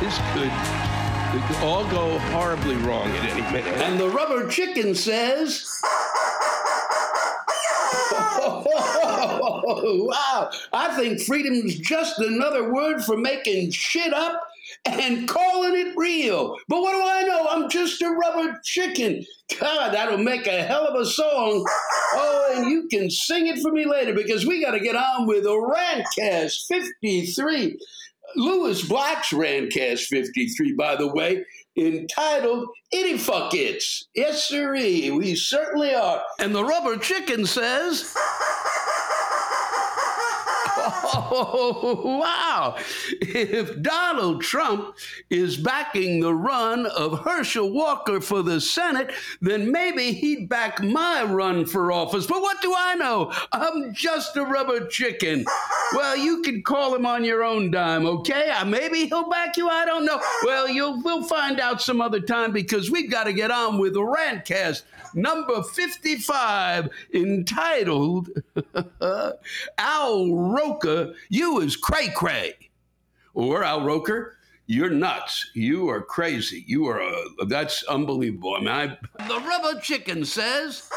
this could, could all go horribly wrong at any minute. And the rubber chicken says. wow, I think freedom's just another word for making shit up and calling it real. But what do I know? I'm just a rubber chicken. God, that'll make a hell of a song. Oh, and you can sing it for me later because we got to get on with Rantcast 53. Lewis Black's Rantcast 53, by the way, entitled Itty Fuck It's. Yes, sirree, we certainly are. And the rubber chicken says. Oh, wow. If Donald Trump is backing the run of Herschel Walker for the Senate, then maybe he'd back my run for office. But what do I know? I'm just a rubber chicken. Well, you can call him on your own dime, okay? Uh, maybe he'll back you. I don't know. Well, you'll we'll find out some other time because we've got to get on with the Rantcast number 55 entitled Al Roker, You is Cray Cray. Or Al Roker, you're nuts. You are crazy. You are, uh, that's unbelievable. I mean, I, the rubber chicken says.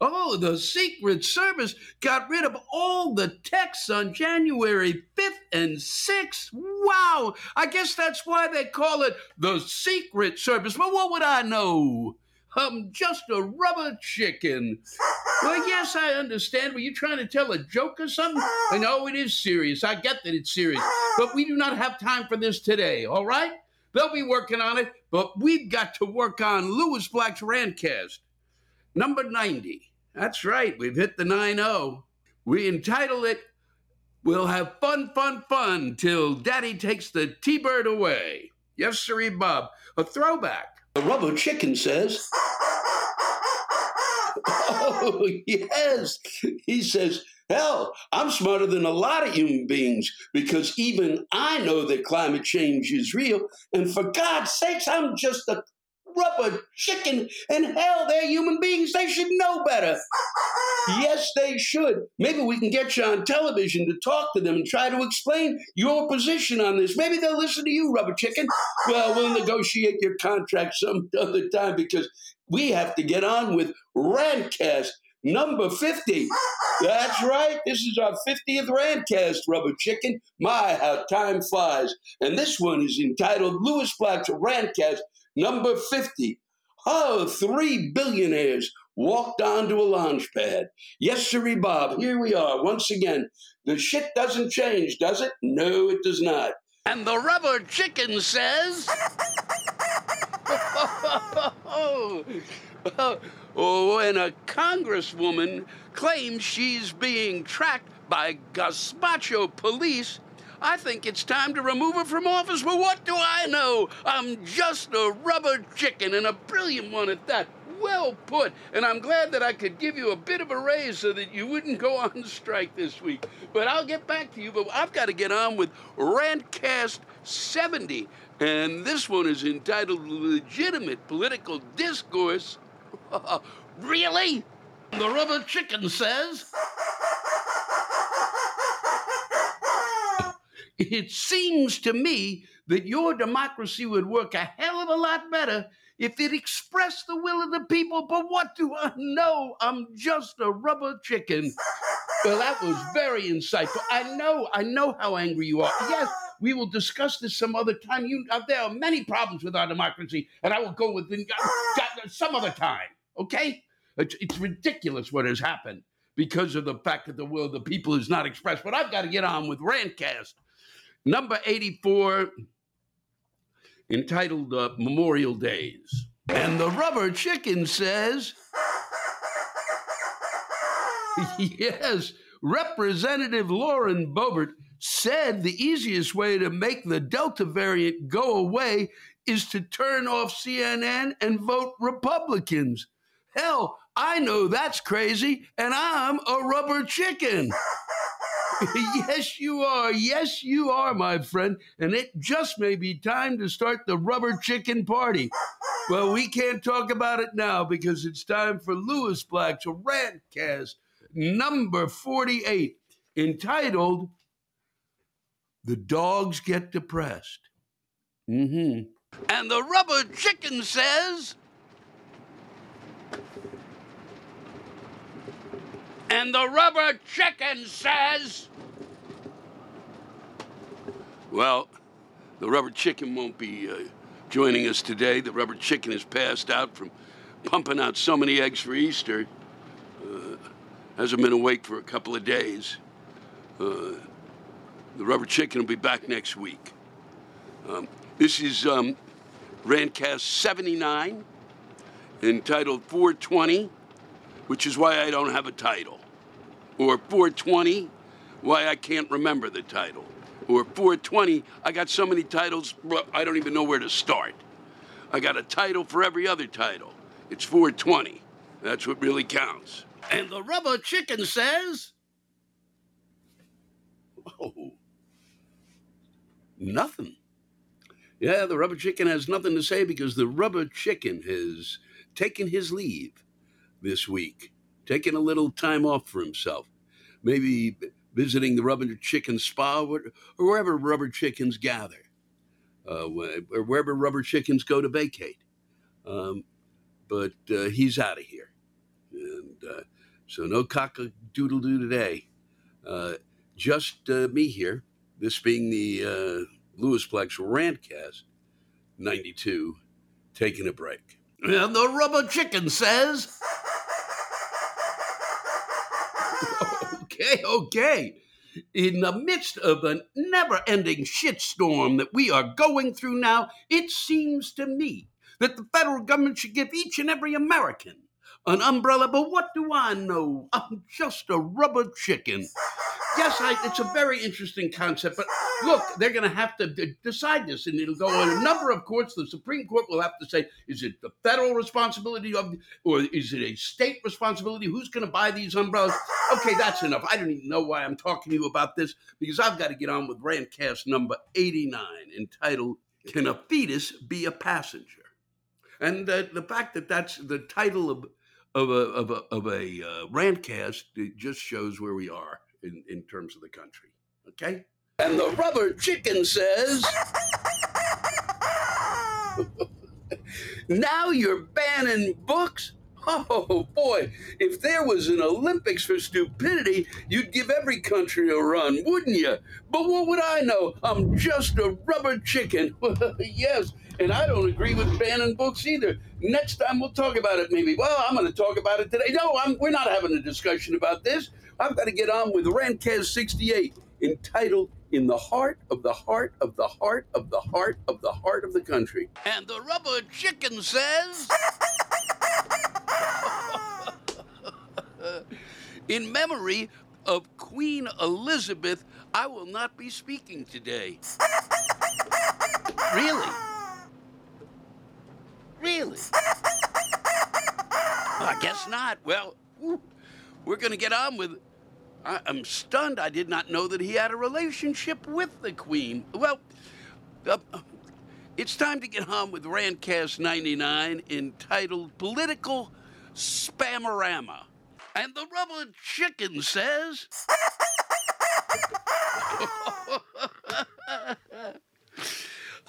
Oh, the Secret Service got rid of all the texts on January 5th and 6th. Wow! I guess that's why they call it the Secret Service. But what would I know? I'm just a rubber chicken. Well, yes, I understand. Were you trying to tell a joke or something? I know it is serious. I get that it's serious. But we do not have time for this today, all right? They'll be working on it, but we've got to work on Lewis Black's Rantcast. Number 90. That's right, we've hit the 9 0. We entitle it We'll Have Fun, Fun, Fun Till Daddy Takes the T Bird Away. Yes, sirree, Bob. A throwback. The rubber chicken says. oh, yes. He says, Hell, I'm smarter than a lot of human beings because even I know that climate change is real. And for God's sakes, I'm just a rubber chicken. And hell, they're human beings. They should know better. yes, they should. Maybe we can get you on television to talk to them and try to explain your position on this. Maybe they'll listen to you, rubber chicken. Well, we'll negotiate your contract some other time because we have to get on with Rantcast number 50. That's right. This is our 50th Rantcast, Rubber Chicken. My, how time flies. And this one is entitled Lewis Black's Rantcast Number 50. Oh, three billionaires walked onto a launch pad. Yes, sirree, Bob, here we are once again. The shit doesn't change, does it? No, it does not. And the rubber chicken says. oh, when a congresswoman claims she's being tracked by gazpacho police, I think it's time to remove her from office. But what do I know? I'm just a rubber chicken and a brilliant one at that. Well put. And I'm glad that I could give you a bit of a raise so that you wouldn't go on strike this week. But I'll get back to you. But I've got to get on with Rantcast 70. And this one is entitled Legitimate Political Discourse. really? The rubber chicken says. It seems to me that your democracy would work a hell of a lot better if it expressed the will of the people. But what do I know? I'm just a rubber chicken. Well, that was very insightful. I know, I know how angry you are. Yes, we will discuss this some other time. You, uh, there are many problems with our democracy, and I will go with the, uh, some other time. Okay? It's, it's ridiculous what has happened because of the fact that the will of the people is not expressed. But I've got to get on with Rantcast. Number 84, entitled uh, Memorial Days. And the rubber chicken says, yes, Representative Lauren Boebert said the easiest way to make the Delta variant go away is to turn off CNN and vote Republicans. Hell, I know that's crazy, and I'm a rubber chicken. yes, you are. Yes, you are, my friend. And it just may be time to start the rubber chicken party. Well, we can't talk about it now because it's time for Lewis Black's Rantcast number 48, entitled the dogs get depressed. Mm-hmm. And the rubber chicken says. And the rubber chicken says. Well, the rubber chicken won't be uh, joining us today. The rubber chicken is passed out from pumping out so many eggs for Easter. Uh, hasn't been awake for a couple of days. Uh, the rubber chicken will be back next week. Um, this is um, Rantcast 79, entitled 420, which is why I don't have a title. Or 420, why I can't remember the title. Or 420, I got so many titles, I don't even know where to start. I got a title for every other title. It's 420. That's what really counts. And the rubber chicken says. Oh, nothing. Yeah, the rubber chicken has nothing to say because the rubber chicken has taken his leave this week, taking a little time off for himself. Maybe visiting the rubber chicken spa or wherever rubber chickens gather, uh, or wherever rubber chickens go to vacate. Um, but uh, he's out of here. And uh, so no cock a doodle doo today. Uh, just uh, me here, this being the uh, Lewis Black's Rantcast 92, taking a break. And the rubber chicken says. Okay, okay. In the midst of a never ending shitstorm that we are going through now, it seems to me that the federal government should give each and every American an umbrella. But what do I know? I'm just a rubber chicken yes, I, it's a very interesting concept. But look, they're going to have to d- decide this, and it'll go in a number of courts. The Supreme Court will have to say, is it the federal responsibility of, or is it a state responsibility? Who's going to buy these umbrellas? Okay, that's enough. I don't even know why I'm talking to you about this because I've got to get on with Rantcast number 89, entitled "Can a Fetus Be a Passenger?" And uh, the fact that that's the title of of a of a, of a uh, rantcast it just shows where we are in, in terms of the country. Okay? And the rubber chicken says. now you're banning books? Oh boy, if there was an Olympics for stupidity, you'd give every country a run, wouldn't you? But what would I know? I'm just a rubber chicken. yes, and I don't agree with banning books either. Next time we'll talk about it, maybe. Well, I'm going to talk about it today. No, I'm, we're not having a discussion about this. I've got to get on with Rantcast 68, entitled In the Heart of the Heart of the Heart of the Heart of the Heart of the Country. And the rubber chicken says. In memory of Queen Elizabeth, I will not be speaking today. really? Really? I guess not. Well, we're going to get on with I, am stunned. I did not know that he had a relationship with the Queen. Well, uh, it's time to get on with Rantcast 99 entitled Political Spamorama. And the rubber chicken says.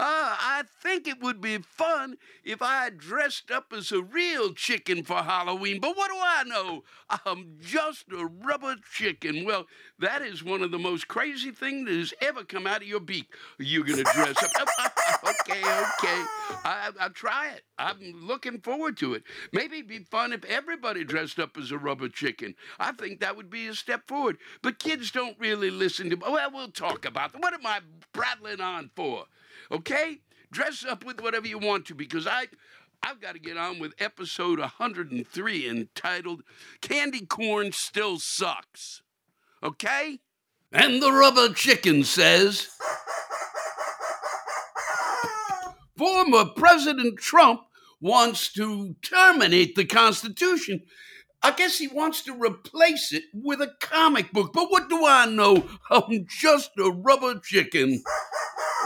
Ah, I think it would be fun if I dressed up as a real chicken for Halloween, but what do I know? I'm just a rubber chicken. Well, that is one of the most crazy things that has ever come out of your beak. You're going to dress up. okay, okay. I, will try it. I'm looking forward to it. Maybe it'd be fun if everybody dressed up as a rubber chicken. I think that would be a step forward. But kids don't really listen to. Well, we'll talk about that. What am I prattling on for? Okay? Dress up with whatever you want to because I I've got to get on with episode 103 entitled Candy Corn Still Sucks. Okay? And the rubber chicken says Former President Trump wants to terminate the Constitution. I guess he wants to replace it with a comic book. But what do I know? I'm just a rubber chicken.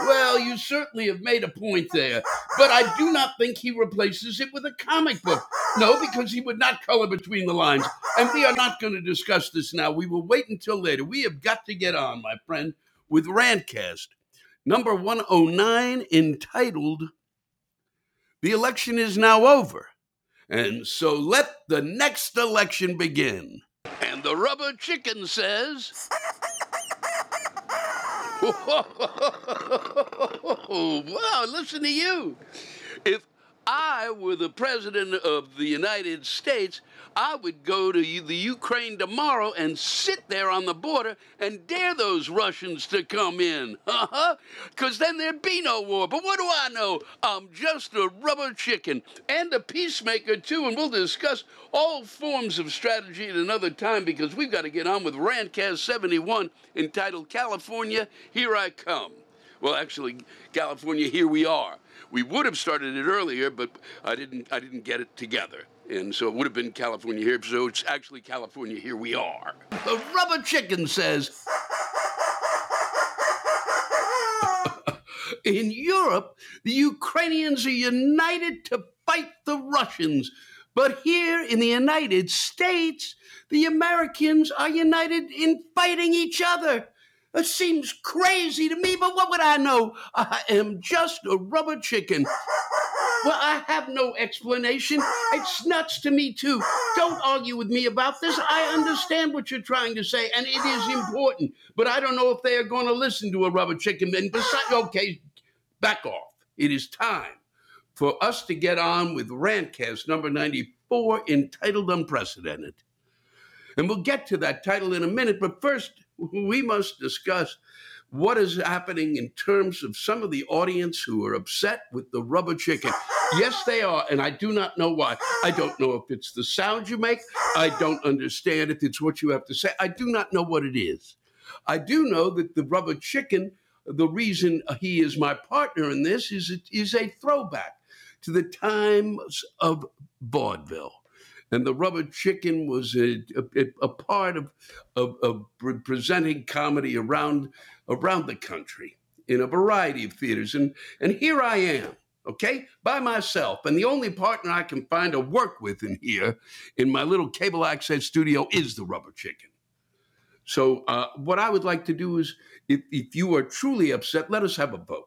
Well, you certainly have made a point there, but I do not think he replaces it with a comic book. No, because he would not color between the lines. And we are not going to discuss this now. We will wait until later. We have got to get on, my friend, with Rantcast, number 109, entitled The Election is Now Over. And so let the next election begin. And the rubber chicken says, Wow, listen to you. If I were the president of the United States, I would go to the Ukraine tomorrow and sit there on the border and dare those Russians to come in. Because then there'd be no war. But what do I know? I'm just a rubber chicken and a peacemaker, too. And we'll discuss all forms of strategy at another time because we've got to get on with Rantcast 71 entitled California, Here I Come. Well, actually, California, here we are. We would have started it earlier, but I didn't. I didn't get it together, and so it would have been California here. So it's actually California. Here we are. The rubber chicken says. In Europe, the Ukrainians are united to fight the Russians. But here in the United States, the Americans are united in fighting each other. It seems crazy to me, but what would I know? I am just a rubber chicken. Well, I have no explanation. It's nuts to me, too. Don't argue with me about this. I understand what you're trying to say, and it is important. But I don't know if they are going to listen to a rubber chicken. And besides, okay, back off. It is time for us to get on with Rantcast number 94 entitled Unprecedented. And we'll get to that title in a minute. But first, we must discuss what is happening in terms of some of the audience who are upset with the rubber chicken. Yes, they are, and I do not know why. I don't know if it's the sound you make. I don't understand if it's what you have to say. I do not know what it is. I do know that the rubber chicken, the reason he is my partner in this, is it is a throwback to the times of vaudeville and the rubber chicken was a, a, a part of, of, of, presenting comedy around around the country in a variety of theaters. And and here i am okay by myself. And the only partner i can find to work with in here in my little cable access studio is the rubber chicken. So uh, what i would like to do is if, if you are truly upset let us have a vote.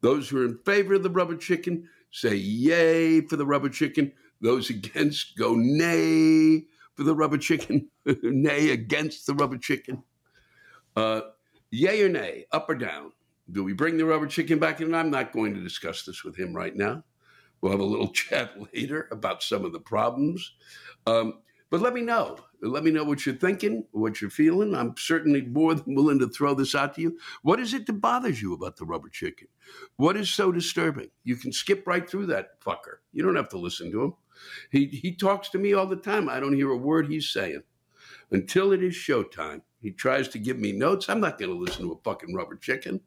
Those who are in favor of the rubber chicken say yay for the rubber chicken those against go nay for the rubber chicken, nay against the rubber chicken. Uh, yay or nay, up or down? Do we bring the rubber chicken back in? I'm not going to discuss this with him right now. We'll have a little chat later about some of the problems. Um, but let me know. Let me know what you're thinking, what you're feeling. I'm certainly more than willing to throw this out to you. What is it that bothers you about the rubber chicken? What is so disturbing? You can skip right through that fucker. You don't have to listen to him. He, he talks to me all the time. I don't hear a word he's saying. Until it is showtime, he tries to give me notes. I'm not going to listen to a fucking rubber chicken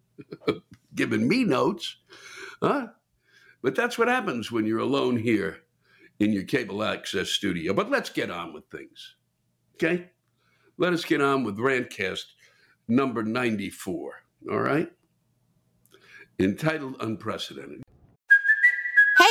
giving me notes. Huh? But that's what happens when you're alone here in your cable access studio. But let's get on with things. Okay? Let us get on with Rantcast number 94. All right? Entitled Unprecedented.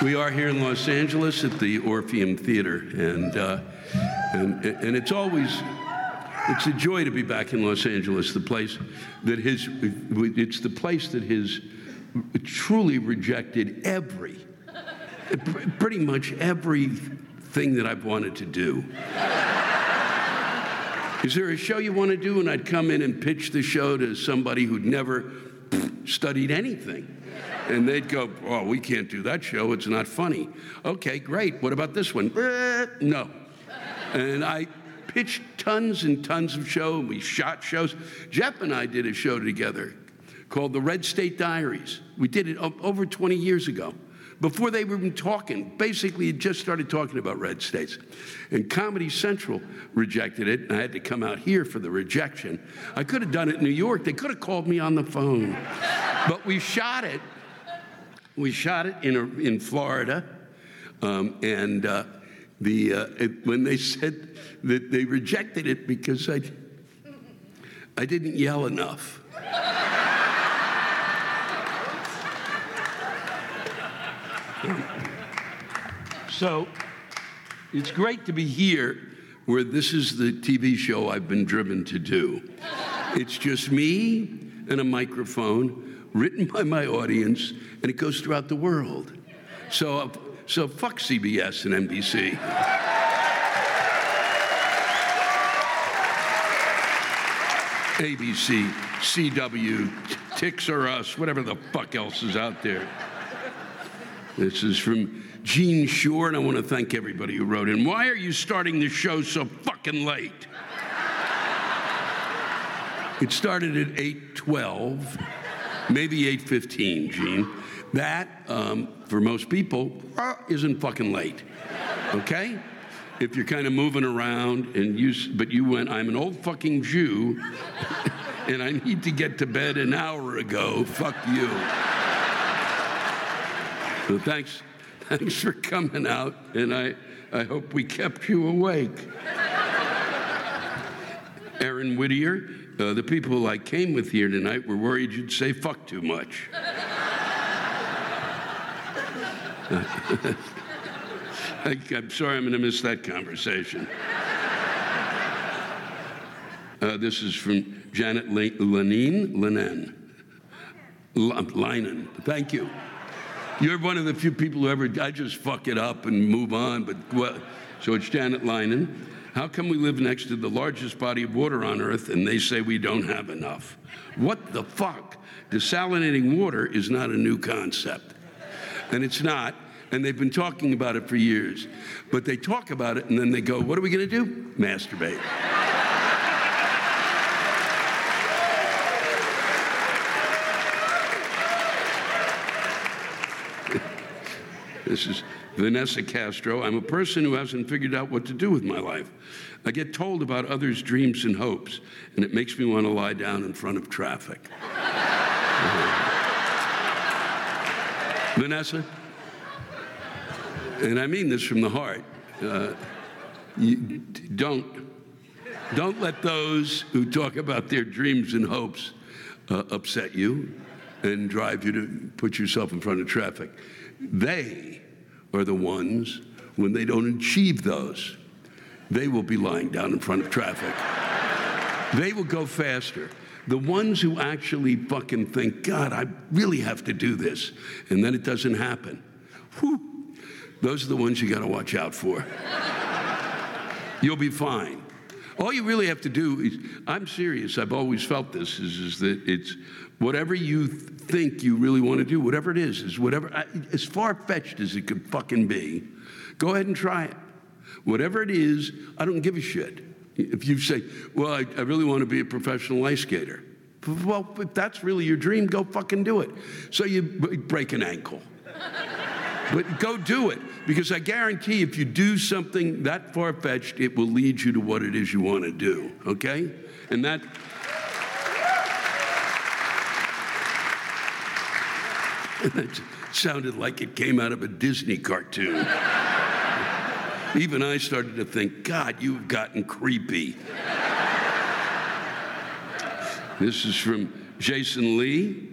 We are here in Los Angeles at the Orpheum Theater, and uh, and and it's always it's a joy to be back in Los Angeles, the place that has it's the place that has truly rejected every pretty much everything that I've wanted to do. Is there a show you want to do? And I'd come in and pitch the show to somebody who'd never studied anything. And they'd go, Oh, we can't do that show. It's not funny. Okay, great. What about this one? Eh, no. And I pitched tons and tons of shows. We shot shows. Jeff and I did a show together called The Red State Diaries. We did it over 20 years ago before they were even talking. Basically, it just started talking about red states. And Comedy Central rejected it, and I had to come out here for the rejection. I could have done it in New York. They could have called me on the phone. but we shot it. We shot it in, a, in Florida. Um, and uh, the, uh, it, when they said that they rejected it because I, I didn't yell enough. So it's great to be here where this is the TV show I've been driven to do. It's just me and a microphone written by my audience, and it goes throughout the world. So, so fuck CBS and NBC. ABC, CW, Ticks or Us, whatever the fuck else is out there. This is from Gene Shore, and I want to thank everybody who wrote in. Why are you starting the show so fucking late? it started at 8:12, maybe 8:15, Gene. That, um, for most people, uh, isn't fucking late. Okay? If you're kind of moving around and you, but you went, I'm an old fucking Jew, and I need to get to bed an hour ago. Fuck you. So thanks, thanks for coming out, and I, I hope we kept you awake. Aaron Whittier, uh, the people I came with here tonight were worried you'd say fuck too much. I, am sorry I'm going to miss that conversation. Uh, this is from Janet Lenine, Lennon. Linen. Thank you. You're one of the few people who ever, I just fuck it up and move on. But well, so it's Janet Linen. How come we live next to the largest body of water on Earth and they say we don't have enough? What the fuck? Desalinating water is not a new concept. And it's not. And they've been talking about it for years. But they talk about it and then they go, what are we going to do? Masturbate. This is Vanessa Castro. I'm a person who hasn't figured out what to do with my life. I get told about others' dreams and hopes, and it makes me want to lie down in front of traffic. Vanessa, and I mean this from the heart. Uh, don't, don't let those who talk about their dreams and hopes uh, upset you and drive you to put yourself in front of traffic. They are the ones, when they don't achieve those, they will be lying down in front of traffic. they will go faster. The ones who actually fucking think, God, I really have to do this, and then it doesn't happen. Whew, those are the ones you got to watch out for. You'll be fine. All you really have to do is, I'm serious, I've always felt this, is, is that it's whatever you think you really want to do, whatever it is, is whatever, as far fetched as it could fucking be, go ahead and try it. Whatever it is, I don't give a shit. If you say, well, I, I really want to be a professional ice skater, well, if that's really your dream, go fucking do it. So you break an ankle. but go do it because I guarantee if you do something that far fetched, it will lead you to what it is you want to do, okay? And that. That sounded like it came out of a Disney cartoon. Even I started to think, God, you've gotten creepy. this is from Jason Lee.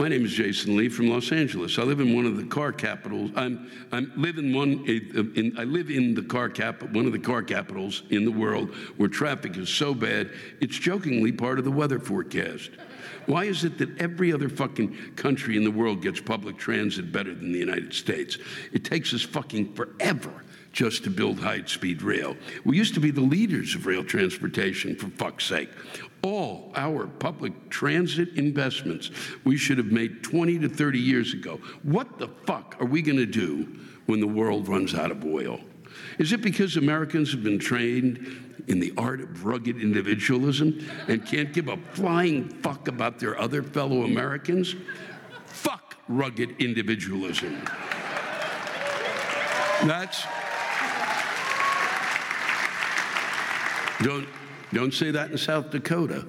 My name is Jason Lee from Los Angeles. I live in one of the car capitals. I'm, I'm live in one. In, I live in the car cap, one of the car capitals in the world, where traffic is so bad it's jokingly part of the weather forecast. Why is it that every other fucking country in the world gets public transit better than the United States? It takes us fucking forever just to build high speed rail. We used to be the leaders of rail transportation, for fuck's sake. All our public transit investments we should have made 20 to 30 years ago. What the fuck are we going to do when the world runs out of oil? Is it because Americans have been trained in the art of rugged individualism and can't give a flying fuck about their other fellow Americans? Fuck rugged individualism. That's Don't, don't say that in South Dakota.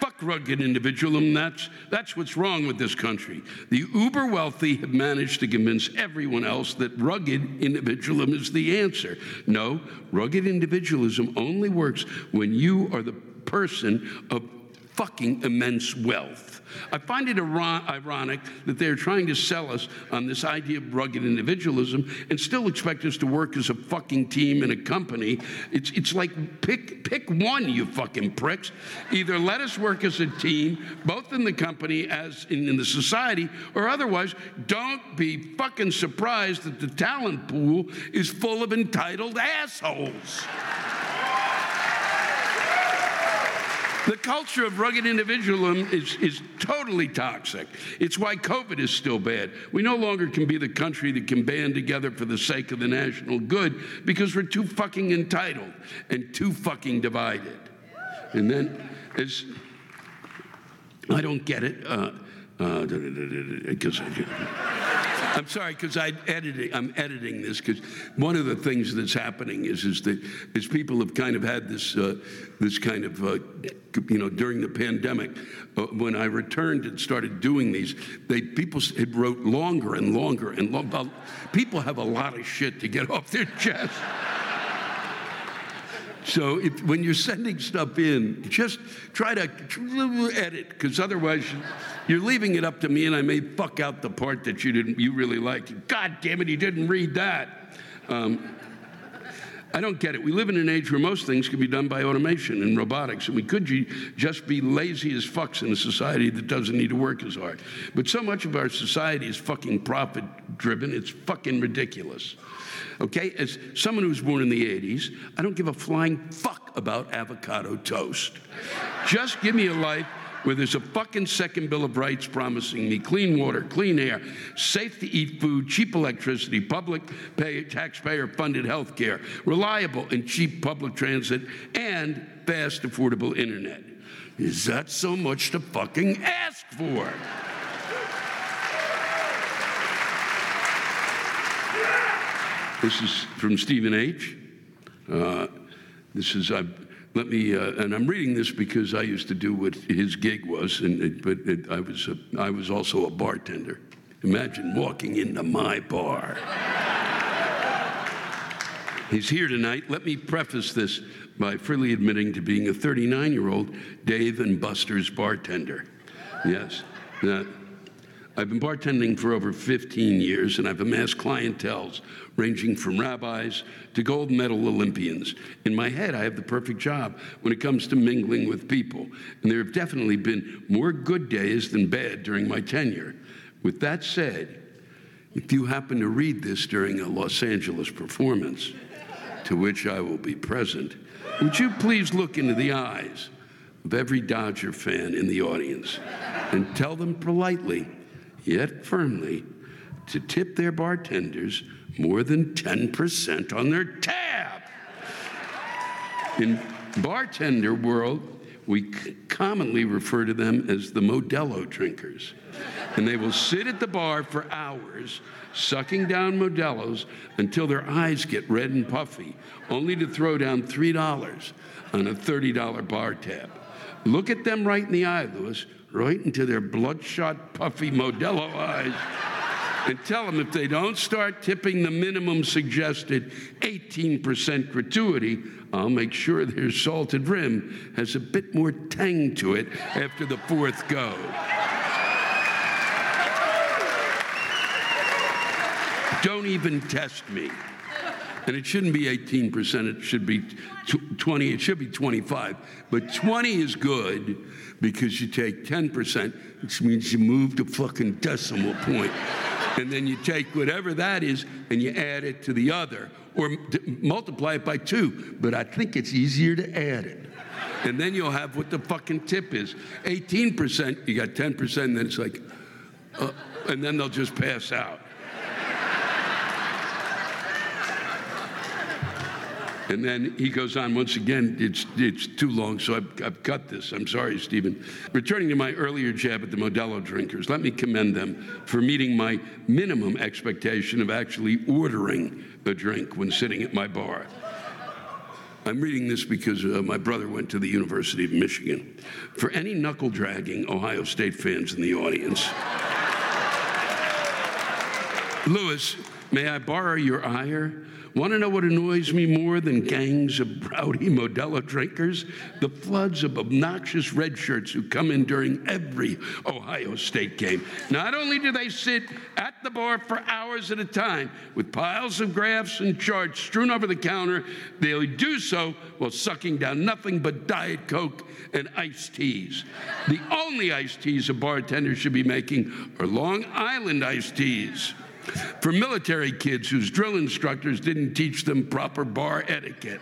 Fuck rugged individualism. That's, that's what's wrong with this country. The uber wealthy have managed to convince everyone else that rugged individualism is the answer. No, rugged individualism only works when you are the person of fucking immense wealth. I find it ironic that they're trying to sell us on this idea of rugged individualism and still expect us to work as a fucking team in a company. It's, it's like pick, pick one, you fucking pricks. Either let us work as a team, both in the company as in, in the society, or otherwise don't be fucking surprised that the talent pool is full of entitled assholes. The culture of rugged individualism is, is totally toxic. It's why COVID is still bad. We no longer can be the country that can band together for the sake of the national good because we're too fucking entitled and too fucking divided. And then, as I don't get it, because. Uh, I'm sorry because I editing. I'm editing this because one of the things that's happening is is that is people have kind of had this uh, this kind of uh, you know during the pandemic uh, when I returned and started doing these, they people had wrote longer and longer and people have a lot of shit to get off their chest. So if, when you're sending stuff in, just try to edit, because otherwise you're leaving it up to me, and I may fuck out the part that you didn't, you really liked. God damn it, you didn't read that. Um, I don't get it. We live in an age where most things can be done by automation and robotics, and we could just be lazy as fucks in a society that doesn't need to work as hard. But so much of our society is fucking profit driven, it's fucking ridiculous. Okay? As someone who was born in the 80s, I don't give a flying fuck about avocado toast. Just give me a life where there's a fucking second Bill of Rights promising me clean water, clean air, safe to eat food, cheap electricity, public pay, taxpayer funded health care, reliable and cheap public transit, and fast, affordable internet. Is that so much to fucking ask for? This is from Stephen H. Uh, this is, uh, let me, uh, and I'm reading this because I used to do what his gig was, and it, but it, I, was a, I was also a bartender. Imagine walking into my bar. He's here tonight. Let me preface this by freely admitting to being a 39 year old Dave and Buster's bartender. Yes. I've been bartending for over 15 years, and I've amassed clientels ranging from rabbis to gold medal Olympians. In my head, I have the perfect job when it comes to mingling with people, and there have definitely been more good days than bad during my tenure. With that said, if you happen to read this during a Los Angeles performance, to which I will be present, would you please look into the eyes of every Dodger fan in the audience and tell them politely yet firmly, to tip their bartenders more than 10% on their tab. In bartender world, we commonly refer to them as the Modelo drinkers. And they will sit at the bar for hours, sucking down Modelos until their eyes get red and puffy, only to throw down $3 on a $30 bar tab. Look at them right in the eye, Lewis right into their bloodshot, puffy Modelo eyes and tell them if they don't start tipping the minimum suggested 18% gratuity, I'll make sure their salted rim has a bit more tang to it after the fourth go. Don't even test me. And it shouldn't be 18%, it should be 20, it should be 25. But 20 is good because you take 10%, which means you move the fucking decimal point. And then you take whatever that is and you add it to the other or multiply it by two. But I think it's easier to add it. And then you'll have what the fucking tip is. 18%, you got 10%, and then it's like, uh, and then they'll just pass out. And then he goes on once again, it's, it's too long, so I've, I've cut this. I'm sorry, Stephen. Returning to my earlier jab at the Modelo drinkers, let me commend them for meeting my minimum expectation of actually ordering a drink when sitting at my bar. I'm reading this because uh, my brother went to the University of Michigan. For any knuckle dragging Ohio State fans in the audience, Lewis, may I borrow your ire? Want to know what annoys me more than gangs of rowdy Modelo drinkers? The floods of obnoxious red shirts who come in during every Ohio State game. Not only do they sit at the bar for hours at a time with piles of graphs and charts strewn over the counter, they do so while sucking down nothing but Diet Coke and iced teas. The only iced teas a bartender should be making are Long Island iced teas for military kids whose drill instructors didn't teach them proper bar etiquette.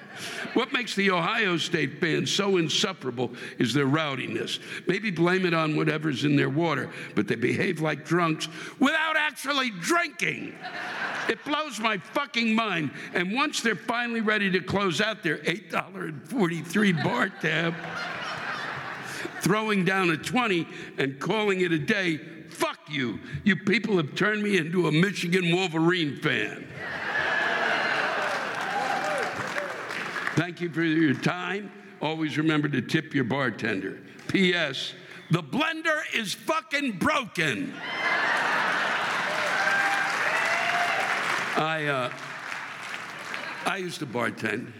What makes the Ohio State band so insufferable is their rowdiness. Maybe blame it on whatever's in their water, but they behave like drunks without actually drinking. It blows my fucking mind. And once they're finally ready to close out their $8.43 bar tab, throwing down a 20 and calling it a day Fuck you. You people have turned me into a Michigan Wolverine fan. Thank you for your time. Always remember to tip your bartender. P.S. The blender is fucking broken. I, uh, I used to bartend.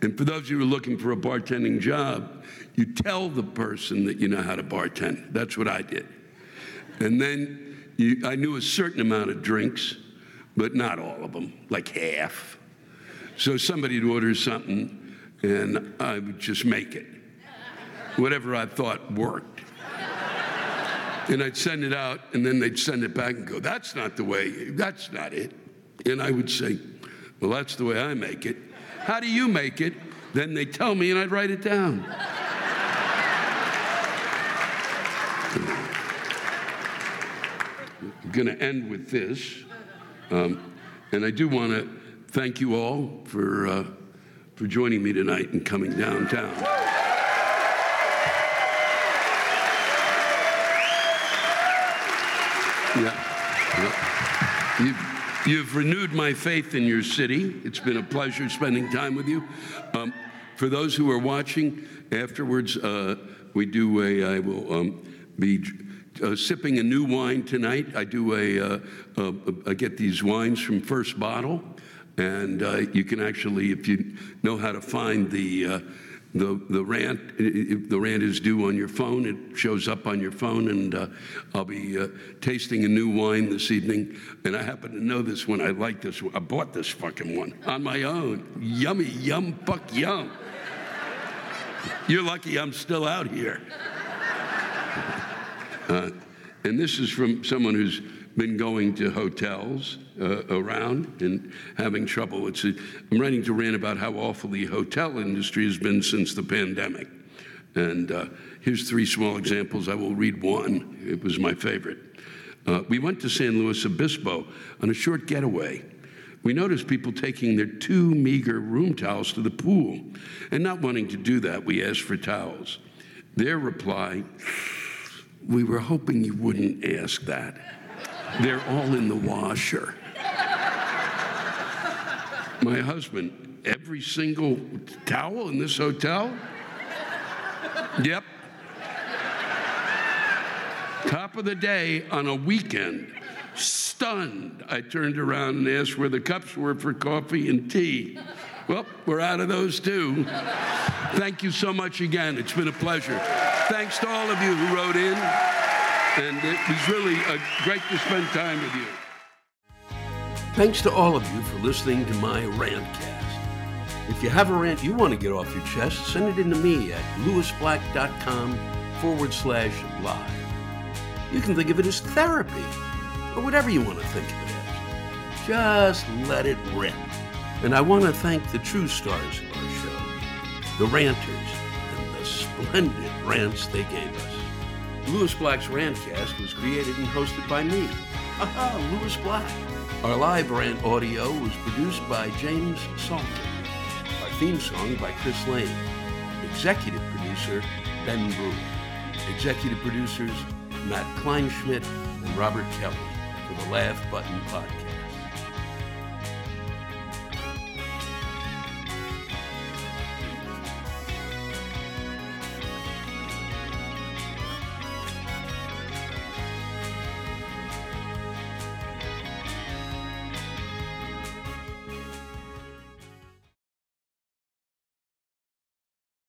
And for those of you who are looking for a bartending job, you tell the person that you know how to bartend. That's what I did. And then you, I knew a certain amount of drinks, but not all of them, like half. So somebody would order something, and I would just make it. Whatever I thought worked. And I'd send it out, and then they'd send it back and go, That's not the way, that's not it. And I would say, Well, that's the way I make it. How do you make it? Then they tell me, and I'd write it down. Going to end with this. Um, and I do want to thank you all for, uh, for joining me tonight and coming downtown. Yeah. yeah. You've, you've, renewed my faith in your city. It's been a pleasure spending time with you. Um, for those who are watching, afterwards, uh, we do a, I will um, be uh, sipping a new wine tonight. I do a, uh, uh, I get these wines from First Bottle, and uh, you can actually, if you know how to find the uh, the the rant, if the rant is due on your phone. It shows up on your phone, and uh, I'll be tasting a new wine this evening. And I happen to know this one. I like this. one. I bought this fucking one on my own. Yummy, yum, fuck, yum. You're lucky I'm still out here. Uh, and this is from someone who's been going to hotels uh, around and having trouble. It's a, I'm writing to rant about how awful the hotel industry has been since the pandemic. And uh, here's three small examples. I will read one. It was my favorite. Uh, we went to San Luis Obispo on a short getaway. We noticed people taking their two meager room towels to the pool. And not wanting to do that, we asked for towels. Their reply, we were hoping you wouldn't ask that. They're all in the washer. My husband, every single towel in this hotel? Yep. Top of the day on a weekend. Stunned, I turned around and asked where the cups were for coffee and tea. Well, we're out of those too. Thank you so much again. It's been a pleasure. Thanks to all of you who wrote in, and it was really a great to spend time with you. Thanks to all of you for listening to my rantcast. If you have a rant you want to get off your chest, send it in to me at lewisblack.com forward slash live. You can think of it as therapy, or whatever you want to think of it as. Just let it rip. And I want to thank the true stars of our show, the ranters, and the splendid rants they gave us. Lewis Black's Rantcast was created and hosted by me. Aha, Lewis Black. Our live rant audio was produced by James Salter. Our theme song by Chris Lane. Executive producer Ben Brewer. Executive producers Matt Kleinschmidt and Robert Kelly for the Laugh Button Podcast.